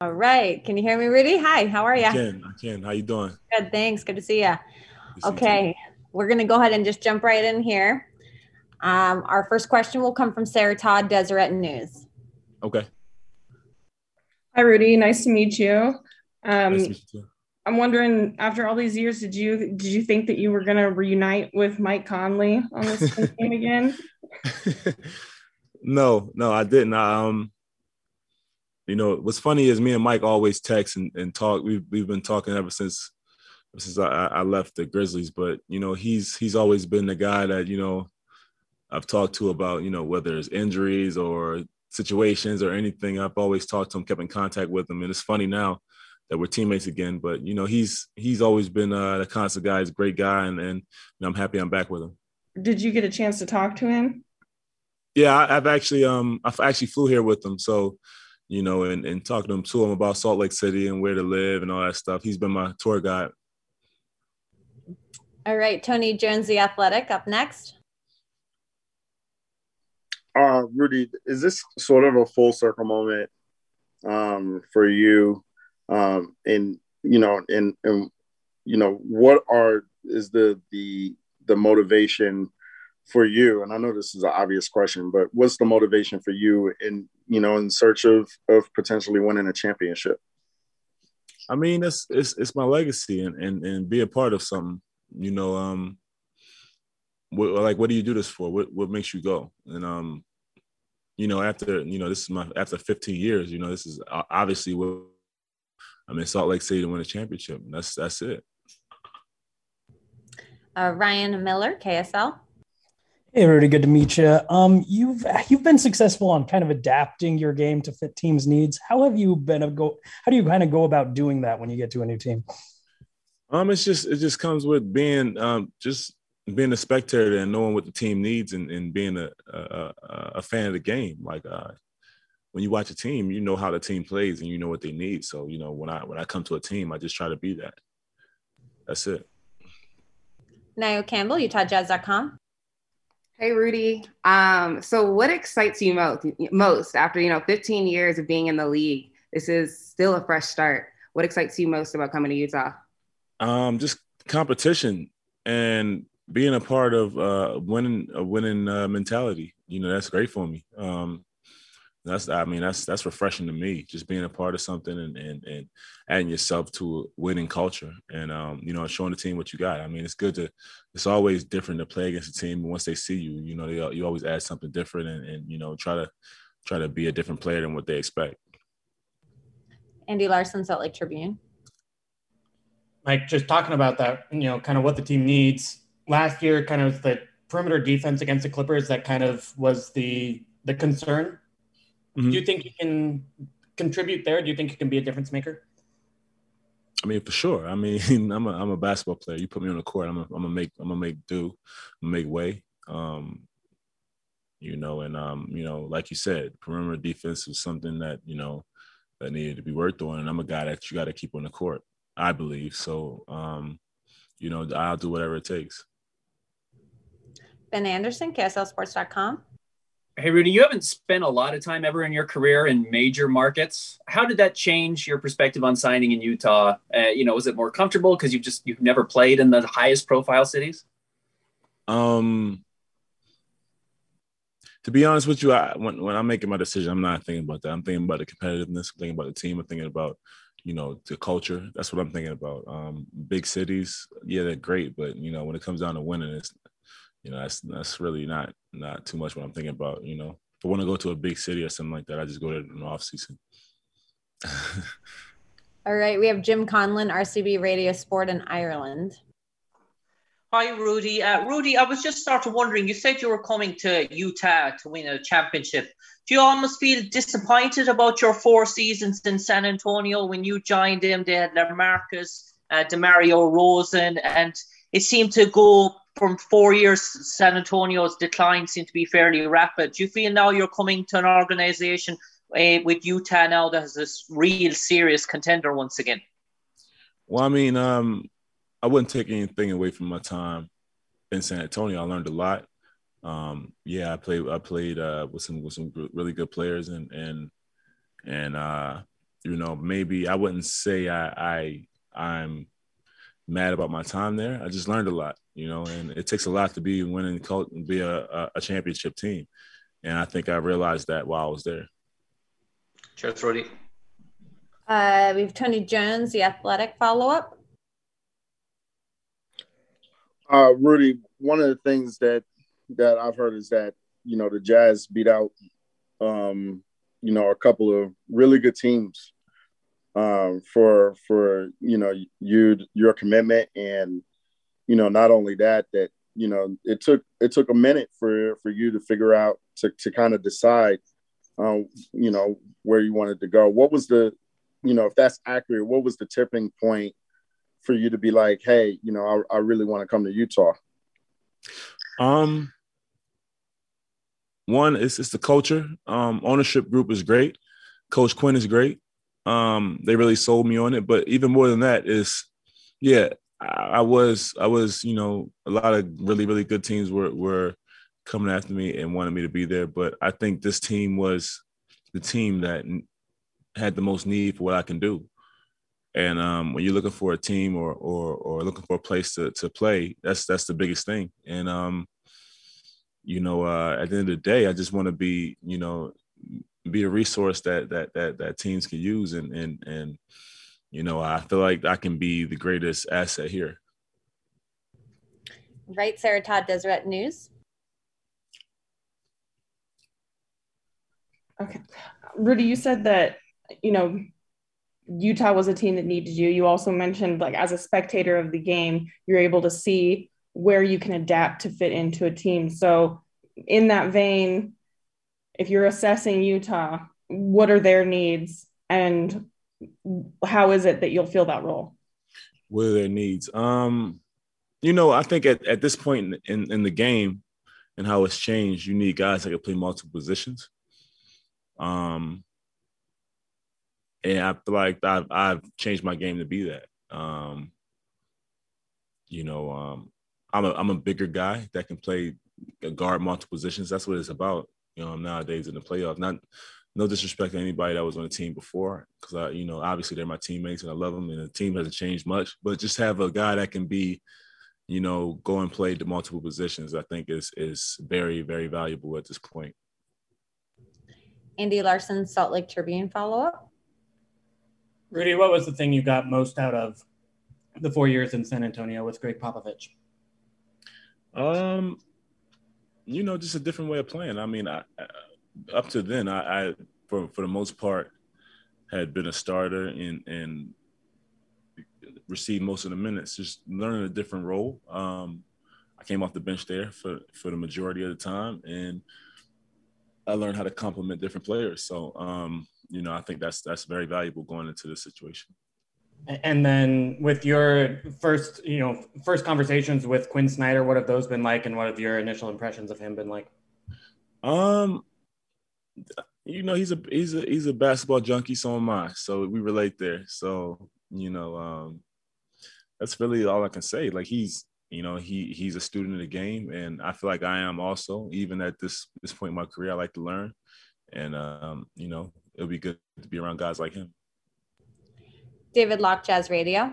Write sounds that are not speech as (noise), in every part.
All right. Can you hear me, Rudy? Hi. How are you? I can. I can. How you doing? Good. Thanks. Good to see you. Okay. We're going to go ahead and just jump right in here. Um, our first question will come from Sarah Todd, Deseret News. Okay. Hi, Rudy. Nice to meet you. Um, nice to meet you too. I'm wondering, after all these years, did you did you think that you were going to reunite with Mike Conley on this (laughs) team again? (laughs) no, no, I didn't. Um, you know, what's funny is me and Mike always text and, and talk. We've we've been talking ever since since I, I left the Grizzlies. But you know, he's he's always been the guy that you know I've talked to about you know whether it's injuries or situations or anything. I've always talked to him, kept in contact with him, and it's funny now that we're teammates again. But you know, he's he's always been uh, the constant guy. He's a great guy, and and I'm happy I'm back with him. Did you get a chance to talk to him? Yeah, I, have actually um I've actually flew here with him, so you know, and and talking to him to him about Salt Lake City and where to live and all that stuff. He's been my tour guide. All right, Tony Jones, the Athletic, up next. Uh, Rudy, is this sort of a full circle moment um, for you um, and you know and and you know what are is the the the motivation for you and i know this is an obvious question but what's the motivation for you in you know in search of of potentially winning a championship i mean it's it's, it's my legacy and, and and be a part of something you know um what, like what do you do this for what what makes you go and um you know after you know this is my after 15 years you know this is obviously what I'm in Salt Lake City to win a championship. That's that's it. Uh, Ryan Miller, KSL. Hey, Rudy, good to meet you. Um, you've you've been successful on kind of adapting your game to fit teams' needs. How have you been a go? How do you kind of go about doing that when you get to a new team? Um, it's just it just comes with being um just being a spectator and knowing what the team needs and, and being a, a a fan of the game. Like uh, when you watch a team, you know how the team plays and you know what they need. So, you know, when I when I come to a team, I just try to be that. That's it. Nayo Campbell, UtahJazz.com. Hey Rudy. Um, so what excites you most most after you know 15 years of being in the league? This is still a fresh start. What excites you most about coming to Utah? Um, just competition and being a part of uh, winning a winning uh, mentality. You know, that's great for me. Um, that's I mean that's that's refreshing to me. Just being a part of something and and, and adding yourself to a winning culture and um, you know showing the team what you got. I mean it's good to it's always different to play against a team. Once they see you, you know they you always add something different and, and you know try to try to be a different player than what they expect. Andy Larsen, Salt Lake Tribune. Mike, just talking about that, you know, kind of what the team needs. Last year, kind of the perimeter defense against the Clippers, that kind of was the the concern Mm-hmm. Do you think you can contribute there? Do you think you can be a difference maker? I mean, for sure. I mean, (laughs) I'm a I'm a basketball player. You put me on the court, I'm a, I'm gonna make I'm gonna make do, make way. Um, you know, and um, you know, like you said, perimeter defense is something that you know that needed to be worked on, and I'm a guy that you got to keep on the court. I believe so. Um, you know, I'll do whatever it takes. Ben Anderson, KSLSports.com. Hey, Rudy, you haven't spent a lot of time ever in your career in major markets. How did that change your perspective on signing in Utah? Uh, you know, was it more comfortable because you've just you've never played in the highest profile cities? Um, to be honest with you, I, when when I'm making my decision, I'm not thinking about that. I'm thinking about the competitiveness. I'm thinking about the team. I'm thinking about you know the culture. That's what I'm thinking about. Um, big cities, yeah, they're great, but you know when it comes down to winning, it's you know, that's that's really not not too much what I'm thinking about. You know, if I want to go to a big city or something like that, I just go there in the off season. (laughs) All right, we have Jim Conlon, RTÉ Radio Sport in Ireland. Hi, Rudy. Uh, Rudy, I was just sort of wondering. You said you were coming to Utah to win a championship. Do you almost feel disappointed about your four seasons in San Antonio when you joined them? They had LaMarcus, uh, DeMar DeRozan, and it seemed to go from four years, San Antonio's decline seemed to be fairly rapid. Do you feel now you're coming to an organization uh, with Utah now that has this real serious contender once again? Well, I mean, um, I wouldn't take anything away from my time in San Antonio. I learned a lot. Um, yeah, I played. I played uh, with some with some really good players, and and and uh, you know, maybe I wouldn't say I, I I'm mad about my time there. I just learned a lot, you know, and it takes a lot to be winning, be a, a championship team. And I think I realized that while I was there. Cheers, Rudy. Uh, we have Tony Jones, the athletic follow up. Uh, Rudy, one of the things that that I've heard is that you know the Jazz beat out um, you know a couple of really good teams um, for for you know you your commitment and you know not only that that you know it took it took a minute for for you to figure out to to kind of decide um, you know where you wanted to go. What was the you know if that's accurate? What was the tipping point for you to be like, hey, you know, I, I really want to come to Utah? Um, one is it's the culture. Um, ownership group is great. Coach Quin is great. Um, they really sold me on it. But even more than that is, yeah, I, I was I was you know a lot of really really good teams were were coming after me and wanted me to be there. But I think this team was the team that had the most need for what I can do. And um, when you're looking for a team or or or looking for a place to to play, that's that's the biggest thing. And um, you know, uh, at the end of the day, I just want to be, you know, be a resource that that that that teams can use, and and and you know, I feel like I can be the greatest asset here. Right, Sarah Todd, Deseret News. Okay, Rudy, you said that you know Utah was a team that needed you. You also mentioned like as a spectator of the game, you're able to see where you can adapt to fit into a team. So, in that vein, if you're assessing Utah, what are their needs and how is it that you'll fill that role? What are their needs? Um, you know, I think at, at this point in, in, in the game and how it's changed, you need guys that can play multiple positions. Um, and I feel like I've, I've changed my game to be that. Um, you know, um, I'm a I'm a bigger guy that can play guard multiple positions. That's what it's about. You know, nowadays in the playoffs. Not no disrespect to anybody that was on the team before, because I, you know, obviously they're my teammates and I love them, and the team hasn't changed much. But just have a guy that can be, you know, go and play the multiple positions. I think is is very very valuable at this point. Andy Larsen, Salt Lake Tribune follow up. Rudy, what was the thing you got most out of the four years in San Antonio with Gregg Popovich? Um, you know, just a different way of playing. I mean, I, up to then, I, I for for the most part had been a starter and and received most of the minutes. Just learning a different role. Um, I came off the bench there for for the majority of the time, and I learned how to complement different players. So, um, you know, I think that's that's very valuable going into this situation. And then with your first, you know, first conversations with Quin Snyder, what have those been like, and what have your initial impressions of him been like? Um, you know, he's a he's a he's a basketball junkie, so am I. So we relate there. So you know, um, that's really all I can say. Like he's, you know, he he's a student of the game, and I feel like I am also. Even at this this point in my career, I like to learn, and um, you know, it'll be good to be around guys like him. David Locke, Jazz Radio.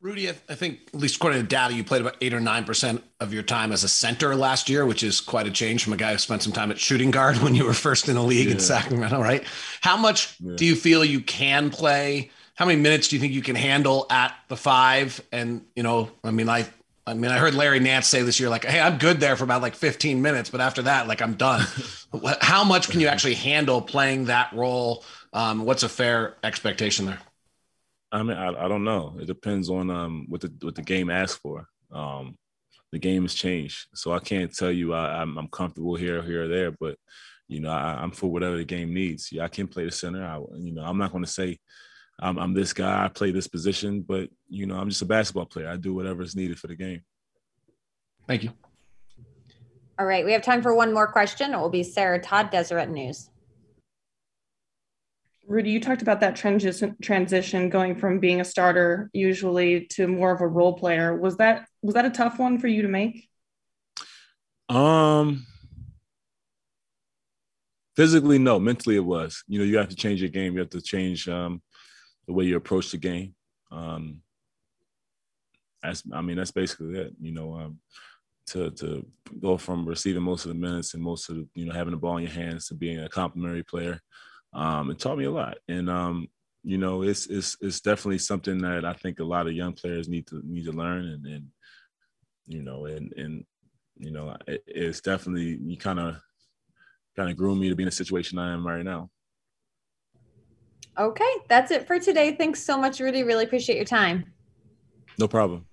Rudy, I think at least according to data, you played about eight or nine percent of your time as a center last year, which is quite a change from a guy who spent some time at shooting guard (laughs) when you were first in the league yeah. in Sacramento, right? How much yeah. do you feel you can play? How many minutes do you think you can handle at the five? And you know, I mean, I, I mean, I heard Larry Nance say this year, like, "Hey, I'm good there for about like 15 minutes, but after that, like, I'm done." (laughs) How much can you actually handle playing that role? Um, what's a fair expectation there? I mean, I, I don't know. It depends on um what the what the game asks for. Um, the game has changed, so I can't tell you I, am I'm, I'm comfortable here, here or there. But you know, I, am for whatever the game needs. Yeah, I can play the center. I, you know, I'm not going to say I'm, I'm this guy. I play this position, but you know, I'm just a basketball player. I do whatever is needed for the game. Thank you. All right, we have time for one more question. It will be Sarah Todd, Deseret News. Rudy, you talked about that transition transition going from being a starter usually to more of a role player. Was that was that a tough one for you to make? Um physically, no. Mentally, it was. You know, you have to change your game. You have to change um, the way you approach the game. Um, that's, I mean, that's basically it. You know, um, to to go from receiving most of the minutes and most of the, you know having the ball in your hands to being a complimentary player, um, it taught me a lot. And um, you know, it's it's it's definitely something that I think a lot of young players need to need to learn and and you know and and you know it, it's definitely you kind of kind of grew me to be in a situation I am right now. Okay, that's it for today. Thanks so much, Rudy. Really appreciate your time. No problem.